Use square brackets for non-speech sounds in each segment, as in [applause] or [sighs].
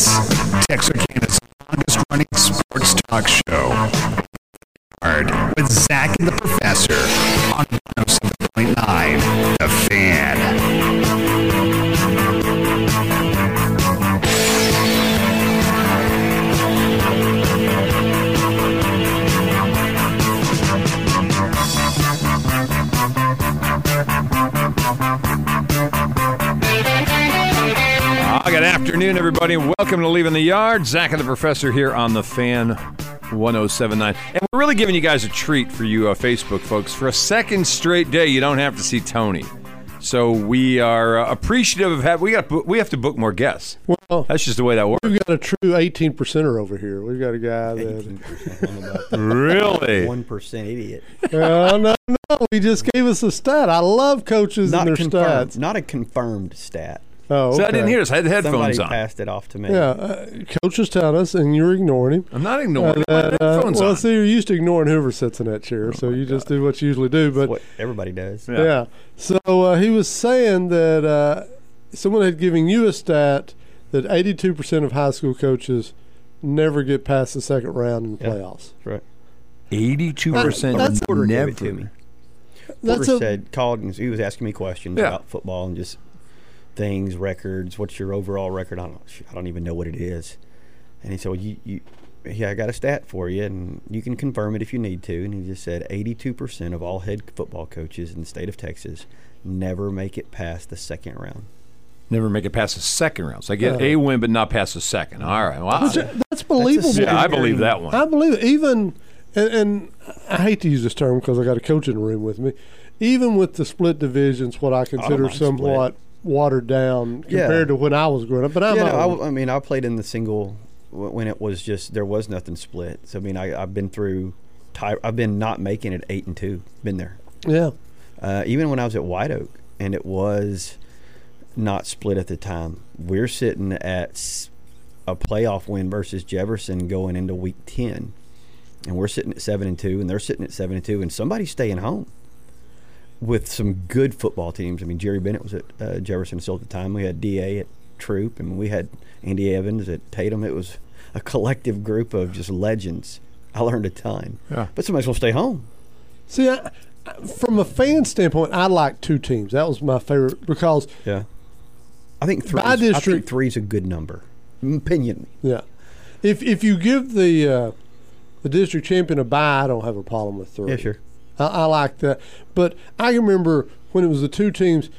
It's Texarkana's longest running sports talk show. With Zach and the Professor on 107.9 afternoon, everybody. And welcome to Leaving the Yard. Zach and the Professor here on the Fan 1079. And we're really giving you guys a treat for you, uh, Facebook folks. For a second straight day, you don't have to see Tony. So we are uh, appreciative of having. We got we have to book more guests. Well, That's just the way that works. we've got a true 18 percenter over here. We've got a guy that. [laughs] really? One percent idiot. Oh, no, no. He just gave us a stat. I love coaches Not and their confirmed. stats. Not a confirmed stat. Oh, So I didn't hear this. I had the headphones Somebody on. passed it off to me. Yeah, uh, coach is telling us, and you're ignoring him. I'm not ignoring. it. I had Uh, uh, headphones well, on. see, you're used to ignoring whoever sits in that chair, so you just do what you usually do. But What everybody does. Yeah. yeah, so uh, he was saying that uh, someone had given you a stat that 82% of high school coaches never get past the second round in the Yeah. playoffs. That's right. Eighty-two percent That's- Porter gave never. it to me. That's Porter a said called and he was asking me questions Yeah. about football and just things, records. What's your overall record? I don't. I don't even know what it is. And he said, "Well, you, you, yeah, I got a stat for you, and you can confirm it if you need to." And he just said, eighty-two percent of all head football coaches in the state of Texas never make it past the second round. Never make it past the second round. So I get Yeah. a win, but not past the second. All right. Wow. that's believable. Yeah, I believe that one. I believe it. Even, and, and I hate to use this term because I got a coach in the room with me. Even with the split divisions, what I oh, consider somewhat. split. Watered down Yeah. compared to when I was growing up. But I'm yeah, no, I I, mean, I played in the single when it was just there was nothing split. So I mean, I, I've been through. I've been not making it eight and two. Been there. yeah. Uh, even when I was at White Oak, and it was not split at the time. We're sitting at a playoff win versus Jefferson going into week ten, and we're sitting at seven and two, and they're sitting at seven and two, and somebody's staying home with some good football teams. I mean, Jerry Bennett was at uh, Jefferson still at the time. We had Da at Troup, and we had Andy Evans at Tatum. It was a collective group of just legends. I learned a ton. Yeah. But somebody's gonna stay home. See, I, from a fan standpoint, I like two teams. That was my favorite because, Yeah. I think three. By I think district- three's a good number. Opinion. yeah, if if you give the uh, the district champion a bye, I don't have a problem with three. Yeah, sure. I, I like that. But I remember when it was the two teams.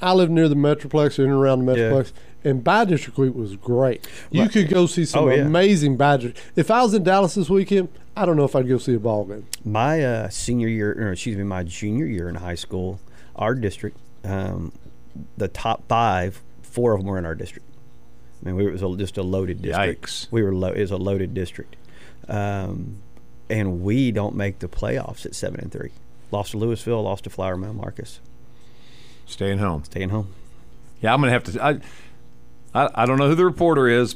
I lived near the Metroplex, in and around the Yeah. Metroplex, and by district week was great. You Right. could go see some Oh, yeah. amazing by district. If I was in Dallas this weekend, I don't know if I'd go see a ball game. My uh, senior year, or excuse me, my junior year in high school, our district, um, the top five, four of them were in our district. I mean, we, it was a, just a loaded district. Yikes. We were lo- it was a loaded district, um, and we don't make the playoffs at seven and three. Lost to Lewisville, lost to Flower Mound Marcus, Staying home. staying home. Yeah, I'm gonna have to. I, I, I don't know who the reporter is,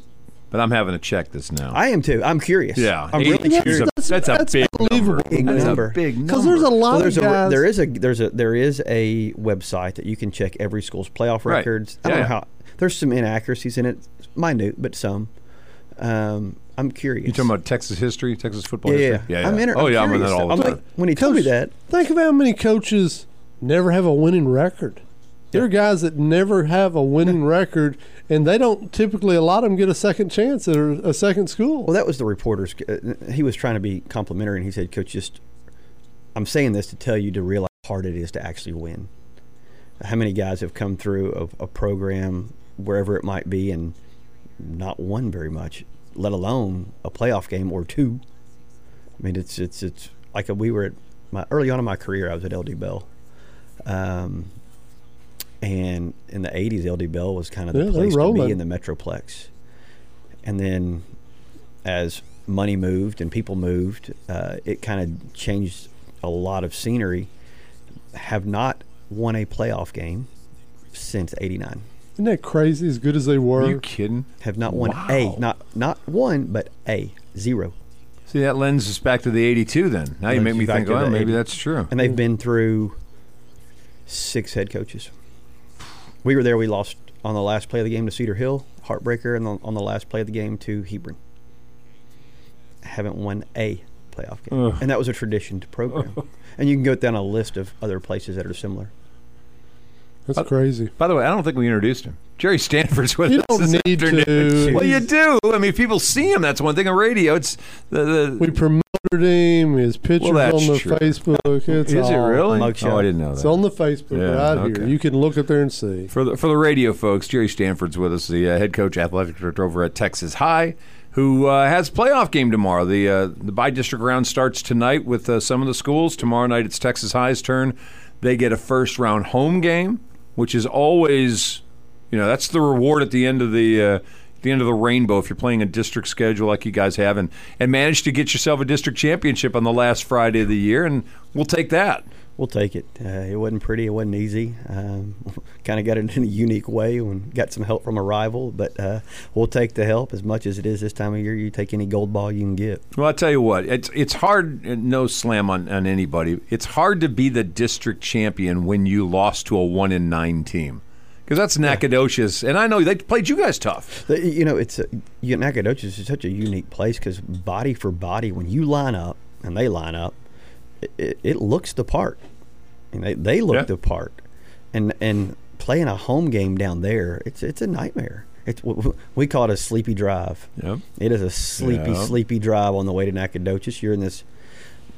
but I'm having to check this now. I am too. I'm curious. yeah, I'm really 82 curious. is a- That's, a That's big believable. number. Big That's number. a big number. Because there's a lot Well, of there's a guys. there is a there's a there is a website that you can check every school's playoff Right. records. I Yeah, don't know yeah. how there's some inaccuracies in it, minute but some. Um, I'm curious. You talking about Texas history, Texas football Yeah, yeah, history? yeah. I'm inter- oh I'm yeah, I'm in that all the I'm time. like, when he told me that, Think of how many coaches never have a winning record. There are guys that never have a winning record, and they don't typically. A lot of them get a second chance at a a second school. well, that was the reporter's. Uh, he was trying to be complimentary, and he said, "Coach, just I'm saying this to tell you to realize how hard it is to actually win. How many guys have come through a, a program wherever it might be and not won very much, let alone a playoff game or two. I mean, it's it's it's like we were at my early on in my career. I was at LD Bell, um, and in the '80s, LD Bell was kind of the they're place to be in the Metroplex. And then, as money moved and people moved, uh, it kind of changed a lot of scenery. Have not won a playoff game since '89. Isn't that crazy? As good as they Are were, you kidding? Have not won Wow. a not not one, but a zero. See, that lends us back to the 82 then. Now you Lends make you me back think, to the maybe 80. that's true. and they've been through six head coaches. We were there. We lost on the last play of the game to Cedar Hill, heartbreaker, and on, on the last play of the game to Hebron. Haven't won a playoff game, Ugh. and that was a tradition to program. [laughs] and you can go down a list of other places that are similar. That's crazy. By the way, I don't think we introduced him. Gerry Stanford's with You us You don't need afternoon. to. Well, you do. I mean, people see him. That's one thing on radio. It's the, the We promoted him. His pictures that's on the true. Facebook. It's is it really? Mugshot. Oh, I didn't know that. It's on the Facebook Yeah, right okay. here. You can look up there and see. For the for the radio folks, Gerry Stanford's with us, the uh, head coach, athletic director over at Texas High, who uh, has a playoff game tomorrow. The uh, the by district round starts tonight with uh, some of the schools. Tomorrow night it's Texas High's turn. They get a first round home game, which is always, you know, that's the reward at the end of the. Uh, the end of the rainbow if you're playing a district schedule like you guys have and, and managed to get yourself a district championship on the last Friday of the year and we'll take that. We'll take it. Uh, it wasn't pretty. It wasn't easy. Um, [laughs] kind of got it in a unique way and got some help from a rival, but uh, we'll take the help as much as it is this time of year. You take any gold ball you can get. Well, I tell you what, it's it's hard. No slam on, on anybody. It's hard to be the district champion when you lost to a one in nine team, because that's Nacogdoches, and I know they played you guys tough. You know, it's a, you Nacogdoches is such a unique place because body for body, when you line up and they line up, it, it, looks the part. And they they look Yeah. the part, and and playing a home game down there, it's it's a nightmare. It's we call it a sleepy drive. Yep. It is a sleepy, sleepy drive on the way to Nacogdoches. You're in this.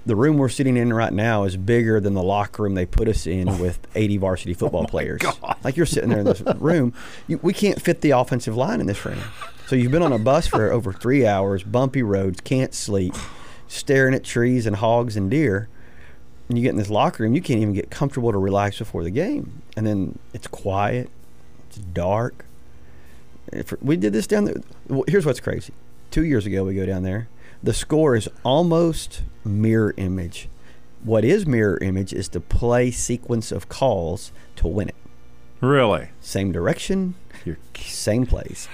The room we're sitting in right now is bigger than the locker room they put us in oh. with 80 varsity [laughs] oh football players. Like you're sitting there in this room, you, we can't fit the offensive line in this room. So you've been on a bus for over three hours, bumpy roads, can't sleep, staring at trees and hogs and deer. And you get in this locker room, you can't even get comfortable to relax before the game. And then it's quiet, it's dark. If we did this down there. well, Here's what's crazy. Two years ago, we go down there. The score is almost mirror image. What is mirror image is the play sequence of calls to win it. Really, Same direction, You're, same place.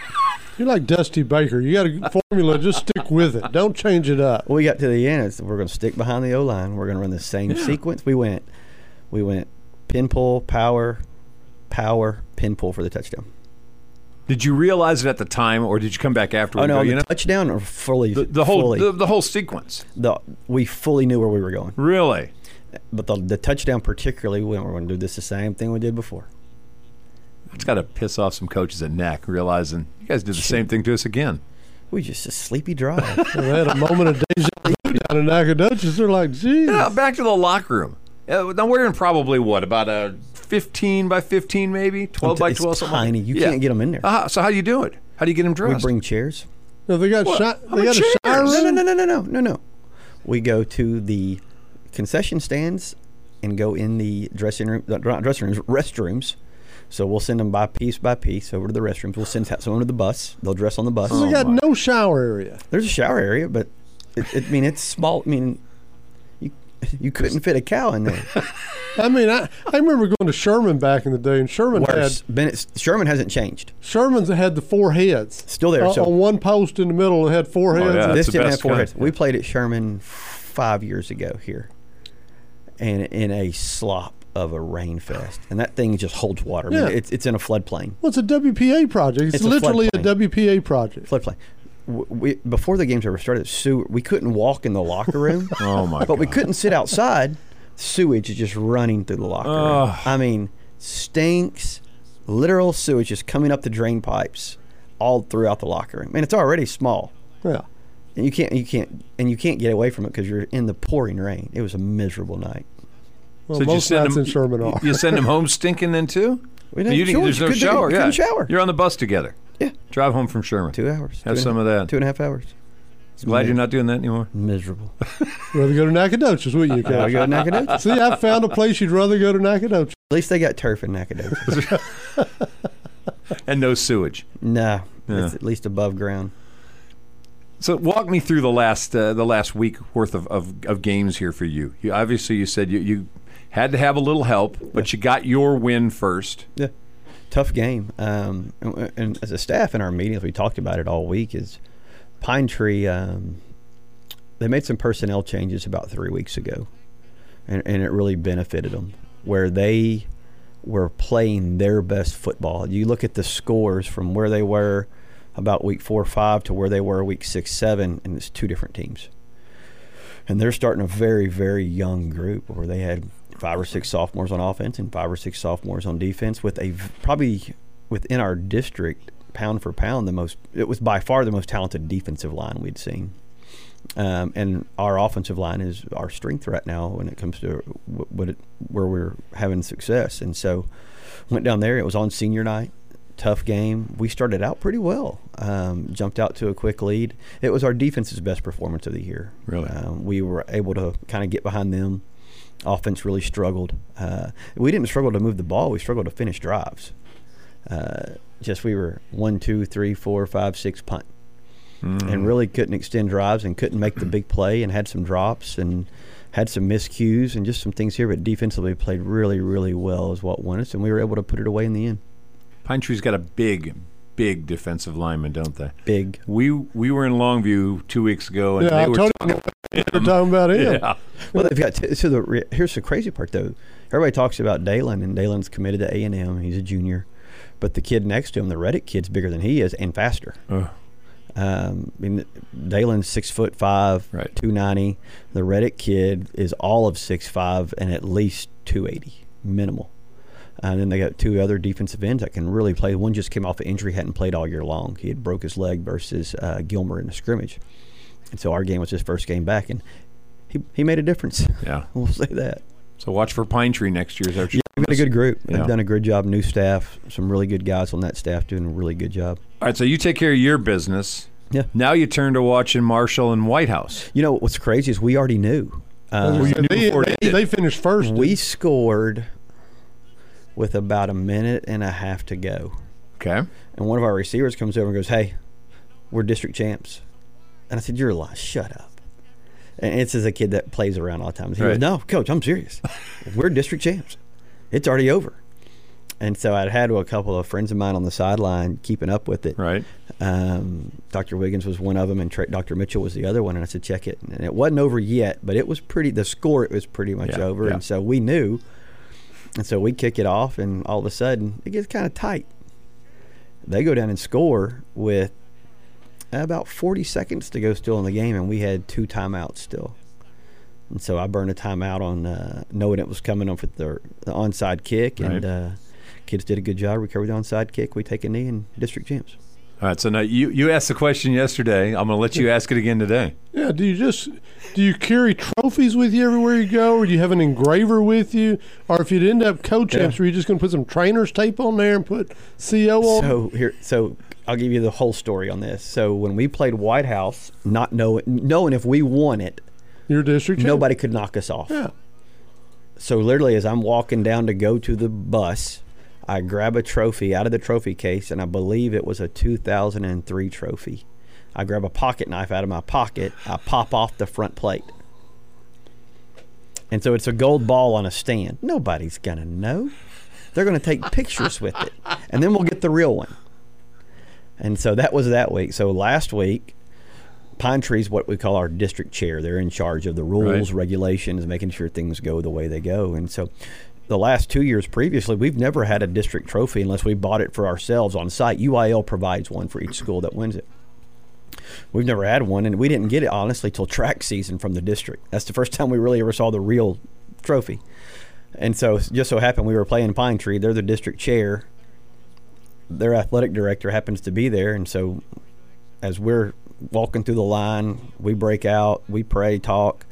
You're like Dusty Baker. You got a formula. Just stick with it. Don't change it up. We got to the end. It's, we're going to stick behind the O line. We're going to run the same sequence. We went, we went pin pull, power, power, pin pull for the touchdown. did you realize it at the time, or did you come back after? Oh no, you the know touchdown or fully the, the whole fully, the, the whole sequence. the, we fully knew where we were going. Really, But the, the touchdown particularly, we we're going to do this the same thing we did before. It's got to piss off some coaches at NAC realizing you guys did the same thing to us again. We just a sleepy drive. [laughs] And they had a moment of deja vu down in Nacogdoches. They're like, geez. Yeah, back to the locker room. Uh, now we're in probably what about a fifteen by fifteen, maybe twelve by It's twelve. something tiny. You Yeah. can't get them in there. Uh, so how do you do it? How do you get them dressed? we bring chairs. No, they got What? shot. How They about got a shower chairs? No, no, no, no, no, no, no. We go to the concession stands and go in the dressing room, uh, not dressing rooms, restrooms. So we'll send them by piece by piece over to the restrooms. We'll send someone to the bus. They'll dress on the bus. They Oh, got my. no shower area. There's a shower area, but it, it, I mean it's small. I mean, you you couldn't fit a cow in there. [laughs] I mean, I, I remember going to Sherman back in the day, and Sherman Worse. had Bennett Sherman hasn't changed. Sherman's had the four heads. Still there. On- so on one post in the middle, it had four Oh, heads. yeah. this didn't have four kind, heads. yeah. We played at Sherman five years ago here, and in a slop of a rain fest, and that thing just holds water. I mean, Yeah. it's it's in a floodplain. Well, it's a WPA project. It's, It's a literally a, floodplain. WPA project. Floodplain. W- We before the games ever started, sewer, we couldn't walk in the locker room, [laughs] Oh my but we God. couldn't sit outside. Sewage is just running through the locker room. Ugh. I mean, stinks, literal sewage just coming up the drain pipes all throughout the locker room, and it's already small. Yeah. And you can't, you can't, and you can't get away from it because you're in the pouring rain. It was a miserable night. Well, So did you send them, in Sherman are. You send them home [laughs] stinking then too? We didn't you didn't, there's no couldn't, shower. Yeah, shower. You're on the bus together. Yeah. Drive home from Sherman. Two hours. Have two some and, of that. Two and a half hours. Glad you're not doing that anymore. Miserable. [laughs] rather go to Nacogdoches, wouldn't you, Gotta [laughs] go to Nacogdoches. See, I found a place you'd rather go to Nacogdoches. At least they got turf in Nacogdoches. And no sewage. no, Yeah. it's at least above ground. So walk me through the last uh, the last week worth of, of, of games here for you. you. Obviously, you said you, you had to have a little help, but you got your win first. Yeah, tough game. Um, and, and as a staff in our meetings, we talked about it all week. Is Pine Tree? Um, they made some personnel changes about three weeks ago, and, and it really benefited them. Where they were playing their best football. You look at the scores from where they were about week four or five to where they were week six, seven, and it's two different teams. And they're starting a very, very young group where they had five or six sophomores on offense and five or six sophomores on defense with a probably within our district pound for pound the most it was by far the most talented defensive line we'd seen. Um, and our offensive line is our strength right now when it comes to what it, where we're having success. And so went down there it was on senior night tough game. We started out pretty well um, jumped out to a quick lead. It was our defense's best performance of the year. Really? um, we were able to kind of get behind them offense really struggled. Uh, we didn't struggle to move the ball; we struggled to finish drives. Uh, just we were one, two, three, four, five, six punt, and really couldn't extend drives and couldn't make the big play and had some drops and had some miscues and just some things here. But defensively played really, really well is what won us, and we were able to put it away in the end. Pine Tree's got a big, big defensive lineman, don't they? Big. We we were in Longview two weeks ago, and Yeah, they I were told talking you we were talking about [laughs] him. Yeah, Well, they've got t- so the re- here's the crazy part though. Everybody talks about Dalen, and Dalen's committed to A and M. He's a junior, but the kid next to him, the Reddick kid's bigger than he is and faster. Ugh. Um, I mean, Dalen's six foot five, Right. two ninety. The Reddick kid is all of six five and at least two eighty minimal. And then they got two other defensive ends that can really play. One just came off an injury, hadn't played all year long. He had broke his leg versus uh, Gilmer in a scrimmage, and so our game was his first game back, and he he made a difference. yeah. [laughs] we'll say that. So watch for Pine Tree next year. Is that Yeah, we've got a good group. Yeah. They've done a good job. New staff, some really good guys on that staff doing a really good job. All right, so you take care of your business. Yeah. Now you turn to watching Marshall and White House. You know what's crazy is we already knew. I was Uh, knew they, they, they finished first. we scored with about a minute and a half to go, Okay. and one of our receivers comes over and goes, "Hey, we're district champs," and I said, "You're a lie. Shut up." And it's as a kid that plays around all the time. He Right. goes, "No, coach, I'm serious. we're district champs. It's already over." And so I'd had a couple of friends of mine on the sideline keeping up with it. Right. Um, Dr. Wiggins was one of them, and Tra- Dr. Mitchell was the other one. And I said, check it. And it wasn't over yet, but it was pretty. The score it was pretty much Yeah, over, yeah. and so we knew. And so we kick it off, and all of a sudden it gets kind of tight. They go down and score with about 40 seconds to go still in the game, and we had two timeouts still. And so I burned a timeout on uh, knowing it was coming up with the, the onside kick, Right. and uh, kids did a good job. Recovered the onside kick. We take a knee and district champs. All right. So now you you asked the question yesterday. I'm going to let you ask it again today. Yeah. Do you just do you carry trophies with you everywhere you go, or do you have an engraver with you, or if you'd end up co-champs, Yeah. are you just going to put some trainer's tape on there and put CO on? So here, so I'll give you the whole story on this. So when we played White House, not knowing knowing if we won it, Your district. champ? nobody could knock us off. Yeah. So literally, as I'm walking down to go to the bus, I grab a trophy out of the trophy case, and I believe it was a 2003 trophy. I grab a pocket knife out of my pocket. I pop off the front plate. And so it's a gold ball on a stand. Nobody's going to know. They're going to take pictures with it. And then we'll get the real one. And so that was that week. So last week, Pine Tree's what we call our district chair. They're in charge of the rules, Right. regulations, making sure things go the way they go. And so the last two years previously, we've never had a district trophy unless we bought it for ourselves on site. UIL provides one for each school that wins it. We've never had one, and we didn't get it honestly till track season from the district. That's the first [laughs] time we really ever saw the real trophy. And so, just so happened we were playing Pine Tree. They're the district chair. Their athletic director happens to be there, and so as we're walking through the line, we break out, we pray, talk,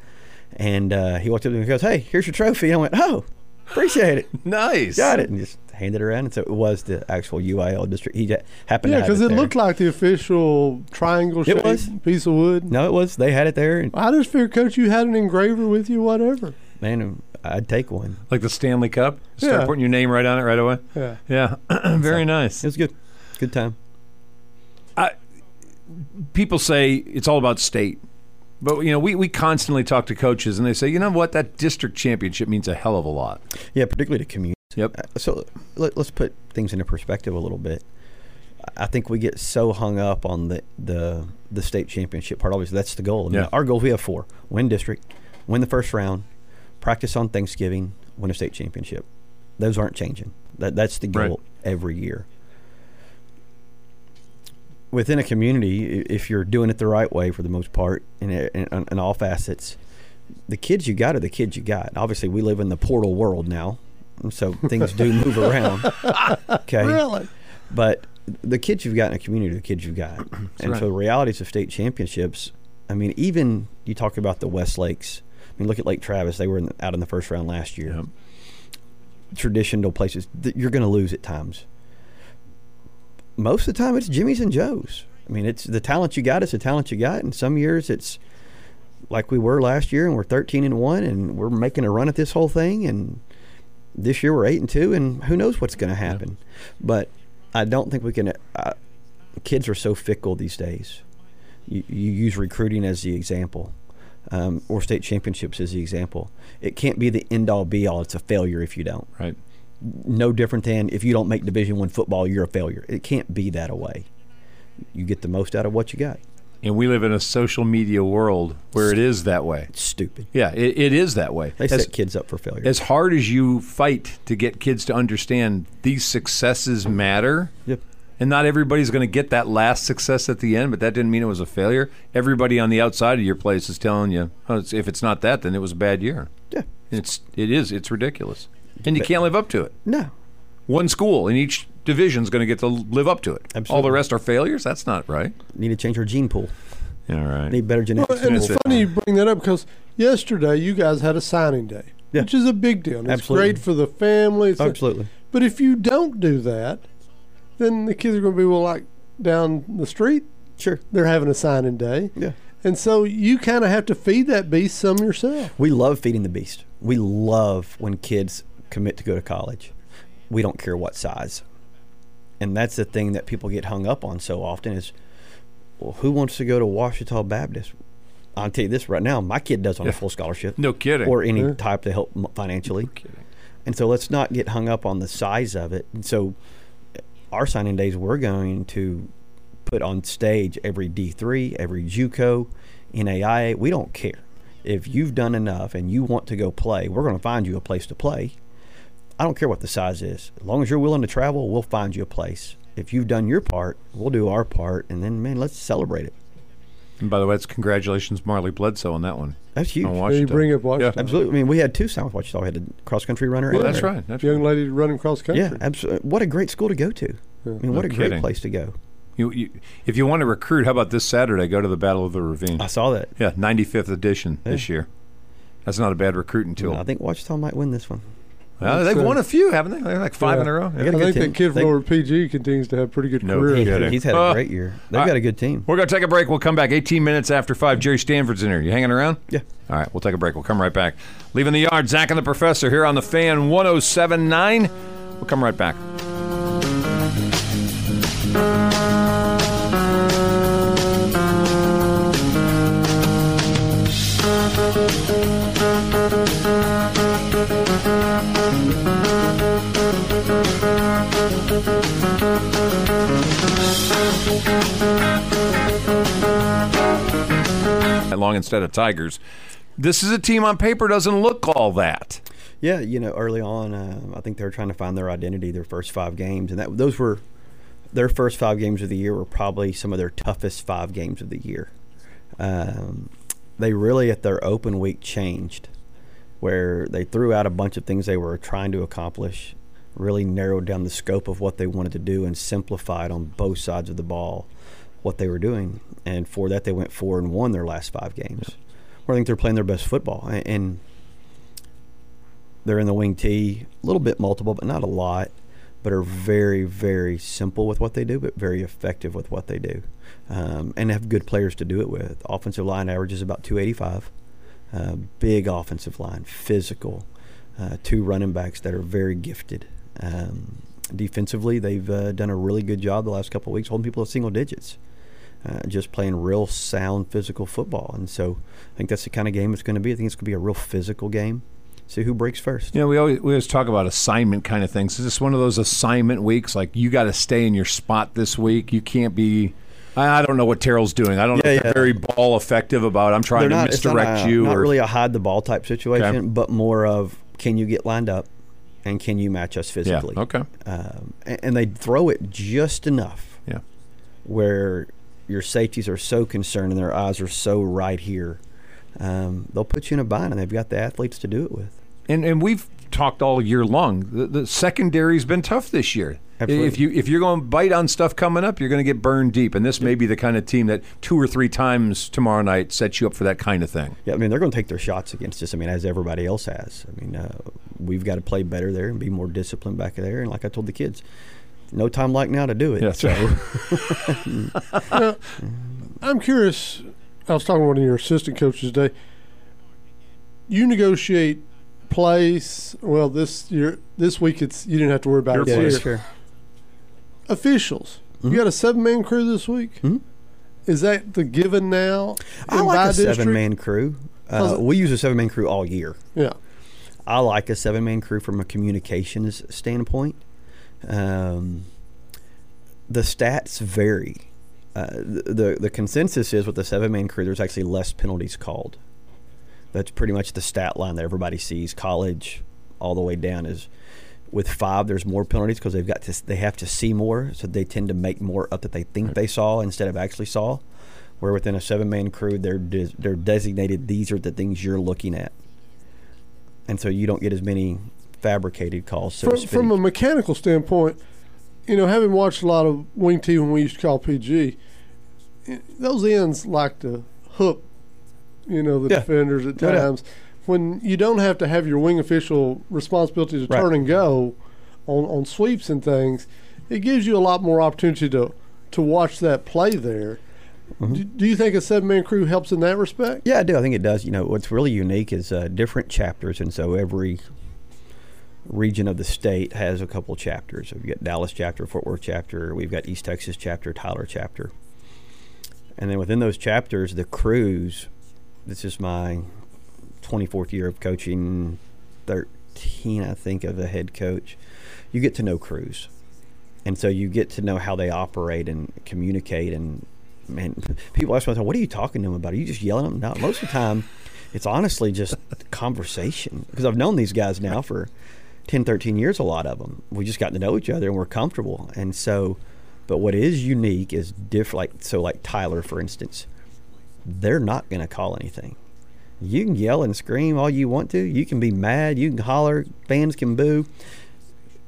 and uh, he walked up to me and goes, "Hey, here's your trophy." I went, "Oh, appreciate it, [laughs] Nice. got it," and just handed it around. And so it was the actual UIL district. He ja- happened Yeah, to have because it, it there. looked like the official triangle shaped was. piece of wood. No, it was. They had it there, and I just figured, Coach, you had an engraver with you, whatever. man, I'd take one. Like the Stanley Cup. Start Yeah. putting your name right on it right away. Yeah. Yeah. [clears throat] Very nice. It was good, good time. people say it's all about state. But you know, we, we constantly talk to coaches and they say, you know what, that district championship means a hell of a lot. Yeah, particularly to community. Yep. Uh, So let, us put things into perspective a little bit. I think we get so hung up on the the, the state championship part. Obviously, that's the goal. I mean, Yeah. Our goal, we have four: win district, win the first round, practice on Thanksgiving, win a state championship. Those aren't changing. That that's the goal Right. every year. Within a community, if you're doing it the right way for the most part, in, in, in all facets, the kids you got are the kids you got. Obviously, we live in the portal world now, so things do move [laughs] around. Okay, Really? but the kids you've got in a community, are the kids you've got, [clears throat] and right. so the realities of state championships. I mean, even you talk about the West Lakes. I mean, look at Lake Travis; they were in the, out in the first round last year. Yep. Traditional places, th- you're going to lose at times. Most of the time, it's Jimmy's and Joe's. I mean, it's the talent you got is the talent you got, and some years it's like we were last year, and we're 13 and one, and we're making a run at this whole thing, and this year we're eight and two, and who knows what's going to happen. But I don't think we can. Uh, kids are so fickle these days. You, you use recruiting as the example, um, or state championships as the example. It can't be the end all be all. It's a failure if you don't. Right. No different than if you don't make Division One football, you're a failure. It can't be that way. You get the most out of what you got. And we live in a social media world where it is that way. It's stupid. Yeah, it, it is that way. They As- set kids up for failure. as hard as you fight to get kids to understand these successes matter, Yep. and not everybody's going to get that last success at the end, but that didn't mean it was a failure. Everybody on the outside of your place is telling you, oh, it's, if it's not that, then it was a bad year. Yeah. It's it is it's ridiculous, and you can't live up to it. No. One school in each division is going to get to live up to it. All the rest are failures. That's not right. Need to change our gene pool. All right. Need better genetics. Well, and it's it. funny you bring that up because yesterday you guys had a signing day, Yeah. which is a big deal. And it's great for the family. It's Absolutely. But if you don't do that, then the kids are going to be well, like down the street, Sure. they're having a signing day, Yeah. and so you kind of have to feed that beast some yourself. We love feeding the beast. We love when kids commit to go to college. We don't care what size. And that's the thing that people get hung up on so often is, well, who wants to go to Ouachita Baptist? I'll tell you this right now, my kid does on a full scholarship No kidding. or any Yeah. type to help m- financially. kidding. And so let's not get hung up on the size of it. And so uh, our signing days, we're going to put on stage every D3, every JUCO, NAIA. We don't care. If you've done enough and you want to go play, we're going to find you a place to play. I don't care what the size is. As long as you're willing to travel, we'll find you a place. If you've done your part, we'll do our part. And then, man, let's celebrate it. And by the way, it's congratulations, Marley Bledsoe, on that one. That's huge. On you bring up Washington. Yeah. Absolutely. I mean, we had two South Ouachita. We had a cross country runner. Well, and that's right. That's Young right. lady running cross country. Yeah, absolutely. What a great school to go to. I mean, what No a great place to go. You, you, if you want to recruit, how about this Saturday? Go to the Battle of the Ravine. I saw that. Yeah, 95th edition this year. That's not a bad recruiting tool. I think Ouachita might win this one. Well, they've That's, uh, won a few, haven't they? They're like five Yeah. in a row. They Yeah. got a I good think team. that kid from They- over PG continues to have a pretty good No career. kidding. He's had Uh, a great year. They've I- got a good team. We're going to take a break. We'll come back 18 minutes after 5. Gerry Stanford's in here. You hanging around? Yeah. All right, we'll take a break. We'll come right back. Leaving the yard, Zach and the Professor here on the Fan 1079. We'll come right back. Long instead of Tigers. This is a team on paper doesn't look all that. Yeah, you know, early on, uh, I think they were trying to find their identity. Their first five games, and that those were their first five games of the year were probably some of their toughest five games of the year. Um, they really at their open week changed, where they threw out a bunch of things they were trying to accomplish, really narrowed down the scope of what they wanted to do, and simplified on both sides of the ball what they were doing. And for that, they went four and won their last five games. Where I think they're playing their best football, A- and they're in the wing T, a little bit multiple, but not a lot. But are very, very simple with what they do, but very effective with what they do, um, and have good players to do it with. Offensive line averages about 285. Uh, big offensive line, physical. Uh, two running backs that are very gifted. Um, defensively, they've uh, done a really good job the last couple of weeks holding people at single digits. Uh, just playing real sound physical football, and so I think that's the kind of game it's going to be. I think it's going to be a real physical game. See who breaks first. You know, we always we always talk about assignment kind of things. Is this one of those assignment weeks? Like you got to stay in your spot this week. You can't be. I I don't know what Terrell's doing. I don't know Yeah, if they're very ball effective about. I'm trying They're to not misdirect a- you. Not or, really a hide the ball type situation, Okay. but more of can you get lined up? And can you match us Yeah. physically? Okay. Um, and, and they throw it just enough Yeah. where your safeties are so concerned and their eyes are so right here. Um, they'll put you in a bind, and they've got the athletes to do it with. And and we've talked all year long. The, the secondary's been tough this year. Absolutely. If you if you're going to bite on stuff coming up, you're going to get burned deep. And this may be the kind of team that two or three times tomorrow night sets you up for that kind of thing. Yeah, I mean they're going to take their shots against us. I mean, as everybody else has. I mean, uh, we've got to play better there and be more disciplined back there. And like I told the kids, no time like now to do it. Yeah, so I'm curious. I was talking to one of your assistant coaches today. You negotiate plays. Well, this year, this week, it's you didn't have to worry about Your it. yeah, this that's year. fair. Officials. Mhm. You got a seven man crew this week. Mhm. Is that the given now? I like a district? seven man crew. Uh, we use a seven man crew all year. Yeah. I like a seven man crew from a communications standpoint. Um, the stats vary. Uh, the, the the consensus is with the seven man crew, there's actually less penalties called. That's pretty much the stat line that everybody sees. College, all the way down is with five. There's more penalties because they've got to they have to see more, so they tend to make more up that they think they saw instead of actually saw. Where within a seven man crew, they're des- they're designated. These are the things you're looking at and so you don't get as many fabricated calls. So From, to speak. from a mechanical standpoint, you know, having watched a lot of wing T when we used to call PG, those ends like to hook, you know, the Yeah. defenders at doubt. times. When you don't have to have your wing official responsibility to Right. turn and go on, on sweeps and things, it gives you a lot more opportunity to to watch that play there. Mm-hmm. Do, do you think a seven man crew helps in that respect? yeah, I do. I think it does. You know, what's really unique is uh, different chapters, and so every region of the state has a couple chapters. So we've got Dallas chapter, Fort Worth chapter, we've got East Texas chapter, Tyler chapter, and then within those chapters, the crews. This is my 24th year of coaching, 13, I think, of a head coach. You get to know crews. and so you get to know how they operate and communicate and man people ask me what are you talking to them about? Are you just yelling at them no most of the time it's honestly just conversation because i've known these guys now for 10 13 years a lot of them we just got to know each other and we're comfortable. And so but what is unique is different like so like tyler for instance they're not going to call anything you can yell and scream all you want to you can be mad you can holler fans can boo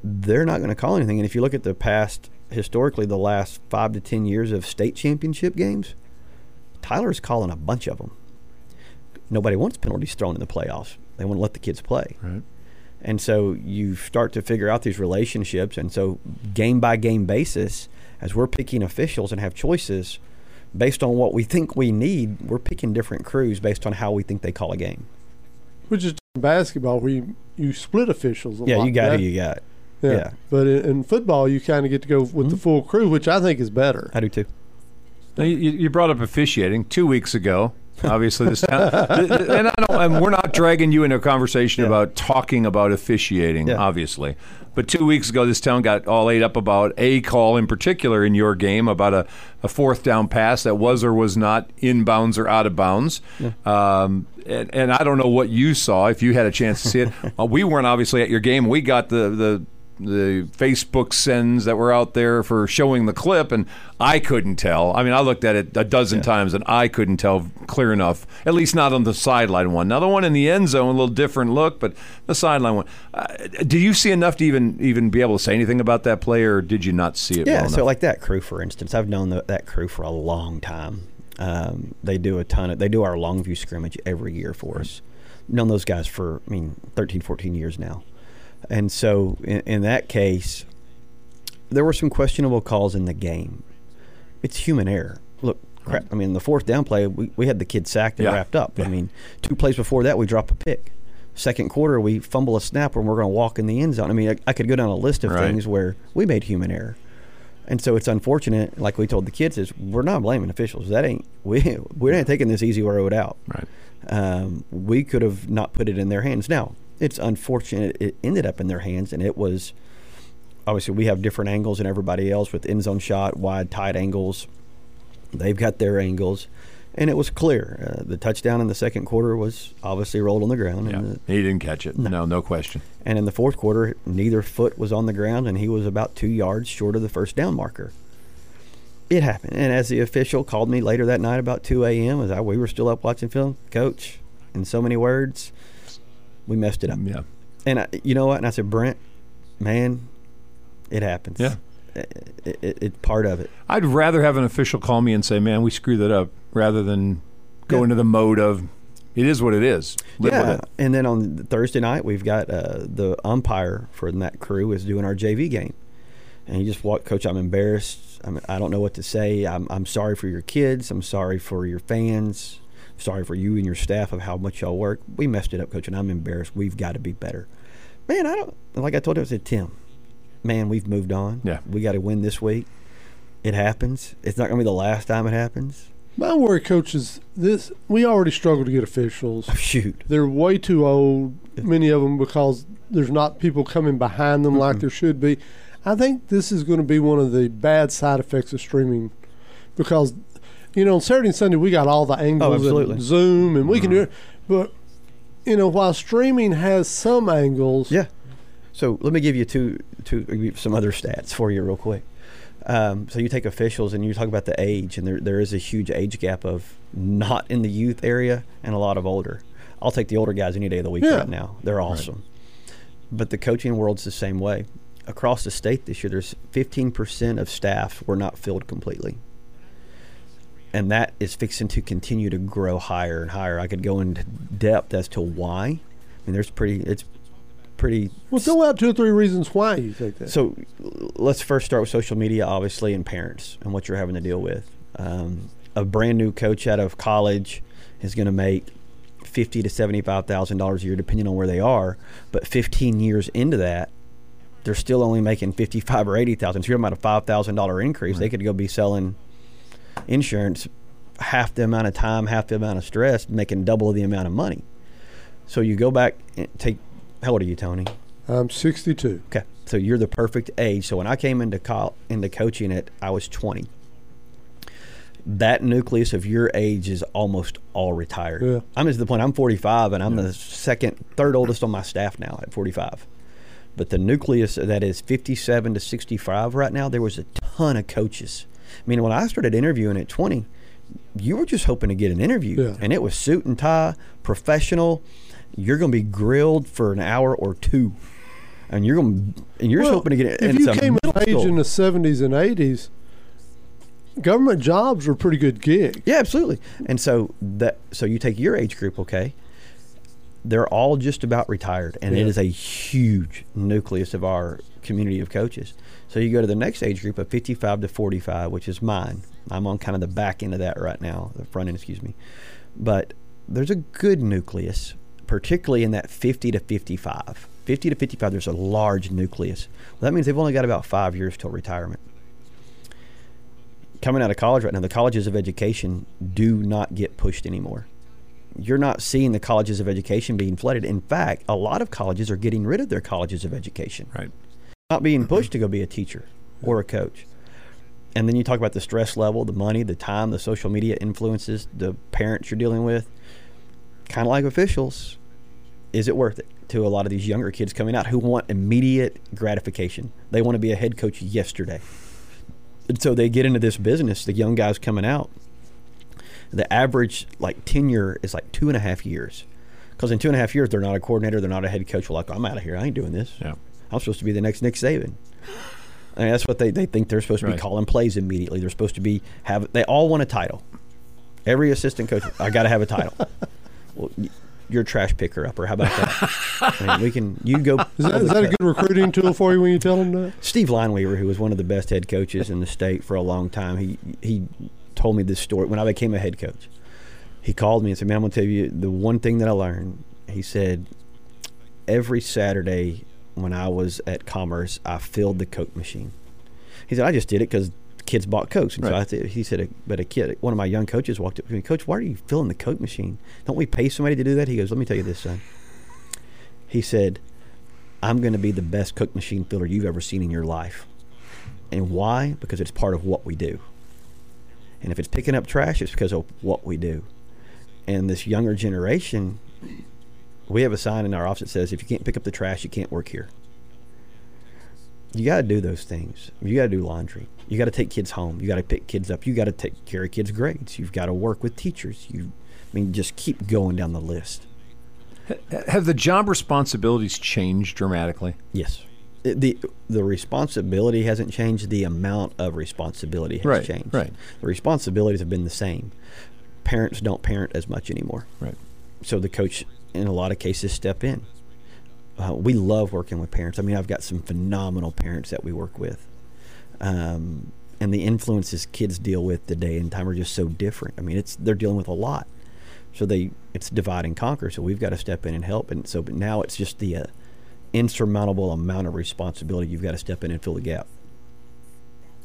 they're not going to call anything. And if you look at the past, historically, the last five to ten years of state championship games, Tyler's calling a bunch of them. Nobody wants penalties thrown in the playoffs. They want to let the kids play. Right. And so you start to figure out these relationships. And so, game by game basis, as we're picking officials and have choices based on what we think we need, we're picking different crews based on how we think they call a game. Which is basketball where you, you split officials. A Yeah, lot. you got That- who you got. Yeah. yeah. But in, in football, you kind of get to go with the Mhm. full crew, which I think is better. I do too. Now, you, you brought up officiating two weeks ago. Obviously, this town, [laughs] and I don't, and we're not dragging you into a conversation Yeah. about talking about officiating, Yeah. obviously. But two weeks ago, this town got all ate up about a call in particular in your game about a, a fourth down pass that was or was not inbounds or out of bounds. Um, and, and I don't know what you saw if you had a chance to see it. [laughs] uh, we weren't obviously at your game. We got the the the Facebook sends that were out there for showing the clip, and I couldn't tell. I mean, I looked at it a dozen times, and I couldn't tell clear enough. At least not on the sideline one. Now the one in the end zone, a little different look, but the sideline one. Uh, did you see enough to even even be able to say anything about that play, or did you not see it? Yeah, well so enough? like that crew, for instance, I've known the, that crew for a long time. Um, they do a ton of, they do our Longview scrimmage every year for us. Known those guys for, I mean, 13, 14 years now. And so in, in that case, there were some questionable calls in the game. It's human error. Look, crap. I mean, the fourth down play, we, we had the kid sacked and Yeah. wrapped up. Yeah. I mean, two plays before that, we drop a pick. Second quarter, we fumble a snap and we're going to walk in the end zone. I mean, I, I could go down a list of Right. things where we made human error. And so it's unfortunate, like we told the kids, is we're not blaming officials. That ain't [laughs] we we're not taking this easy road out. right. Um, we could have not put it in their hands. Now it's unfortunate it ended up in their hands, and it was obviously we have different angles than everybody else with end zone shot, wide, tight angles. They've got their angles, and it was clear. Uh, the touchdown in the second quarter was obviously rolled on the ground, Yeah, the, he didn't catch it. No, no question. and in the fourth quarter, neither foot was on the ground, and he was about two yards short of the first down marker. It happened, and as the official called me later that night about 2 a.m., as I we were still up watching film, Coach, in so many words, we messed it up. Yeah, And I, you know what? And I said, Brent, man, it happens. Yeah. It, it, it, it's part of it. I'd rather have an official call me and say, "Man, we screwed that up," rather than go Yeah. into the mode of, "It is what it is." Live yeah. And then on Thursday night, we've got uh, the umpire for that crew is doing our JV game. And he just walked, Coach, I'm embarrassed. I'm, I don't know what to say. I'm, I'm sorry for your kids. I'm sorry for your fans. Sorry for you and your staff of how much y'all work. We messed it up, Coach, and I'm embarrassed. We've got to be better. Man, I don't, like I told him, I said, Tim, man, we've moved on. Yeah. We got to win this week. It happens. It's not going to be the last time it happens. My worry, coach, is this. We already struggle to get officials. [laughs] Shoot. They're way too old, many of them, because there's not people coming behind them like there should be. I think this is going to be one of the bad side effects of streaming because, you know, on Saturday and Sunday, we got all the angles absolutely. and Zoom, and we can do it. But, you know, while streaming has some angles, Yeah. So let me give you two, two some other stats for you real quick. Um, so you take officials and you talk about the age, and there there is a huge age gap of not in the youth area and a lot of older. I'll take the older guys any day of the week Yeah. right now. They're awesome. But the coaching world's the same way. Across the state this year, there's 15% of staff were not filled completely. And that is fixing to continue to grow higher and higher. I could go into depth as to why. I mean, there's pretty, it's pretty well, throw out two or three reasons why you think that. so let's first start with social media, obviously, and parents and what you're having to deal with. Um, a brand new coach out of college is going to make fifty to seventy-five thousand dollars a year, depending on where they are. But 15 years into that, they're still only making fifty-five or eighty thousand. So you're talking about a five thousand dollar increase. They could go be selling insurance half the amount of time, half the amount of stress, making double the amount of money. So you go back and take. How old are you, Tony? I'm 62. Okay, so you're the perfect age. So when I came into col- into coaching it, I was 20. That nucleus of your age is almost all retired. Yeah. I'm at the point I'm 45, and I'm the second, third oldest on my staff now at 45. But the nucleus that is 57 to 65 right now, there was a ton of coaches. I mean, when I started interviewing at 20, you were just hoping to get an interview, Yeah. and it was suit and tie, professional. You're going to be grilled for an hour or two, and you're going to, and you're just Well, hoping to get it. If you came of age in the 70s and 80s, government jobs were a pretty good gig. Yeah, absolutely. And so that so you take your age group, okay? They're all just about retired, and it Yeah. is a huge nucleus of our community of coaches. So you go to the next age group of 55 to 45, which is mine. I'm on kind of the back end of that right now, the front end, excuse me. But there's a good nucleus, particularly in that 50 to 55. 50 to 55, there's a large nucleus. Well, that means they've only got about five years till retirement coming out of college right now, the colleges of education do not get pushed anymore. You're not seeing the colleges of education being flooded. In fact, a lot of colleges are getting rid of their colleges of education, Right. Not being pushed to go be a teacher or a coach. And then you talk about the stress level, the money, the time, the social media influences, the parents you're dealing with. Kind of like officials, is it worth it to a lot of these younger kids coming out who want immediate gratification? They want to be a head coach yesterday. And so they get into this business, the young guys coming out. The average like tenure is like two and a half years. Because in two and a half years, they're not a coordinator, they're not a head coach. Well, like, I'm out of here. I ain't doing this. Yeah. I'm supposed to be the next Nick Saban. I mean, that's what they, they think they're supposed to Right. be calling plays immediately. They're supposed to be have they all want a title. Every assistant coach, I got to have a title. [laughs] well, you're a trash picker upper. How about that? I mean, we can you go. [laughs] Is that, is that a good recruiting tool for you when you tell them that? Steve Lineweaver, who was one of the best head coaches in the state for a long time, he he told me this story when I became a head coach. He called me and said, "Man, I'm going to tell you the one thing that I learned." He said, "Every Saturday when I was at Commerce, I filled the Coke machine." He said, "I just did it because kids bought Cokes." And so Right. I th- he said, "But a kid, one of my young coaches walked up to me, Coach, why are you filling the Coke machine? Don't we pay somebody to do that?" He goes, "Let me tell you this, son." He said, I'm going to be the best Coke machine filler you've ever seen in your life. And why? Because it's part of what we do. And if it's picking up trash, it's because of what we do. And this younger generation, we have a sign in our office that says, if you can't pick up the trash, you can't work here. You got to do those things. You got to do laundry. You got to take kids home. You got to pick kids up. You got to take care of kids' grades. You've got to work with teachers. You, I mean, just keep going down the list. Have the job responsibilities changed dramatically? Yes. The The responsibility hasn't changed. The amount of responsibility has Right, changed. right. The responsibilities have been the same. Parents don't parent as much anymore. Right. So the coach, in a lot of cases, step in. Uh, we love working with parents. I mean, I've got some phenomenal parents that we work with. Um, and the influences kids deal with today and time are just so different. I mean, it's they're dealing with a lot. So they it's divide and conquer. So we've got to step in and help. And so, but now it's just the uh, insurmountable amount of responsibility. You've got to step in and fill the gap.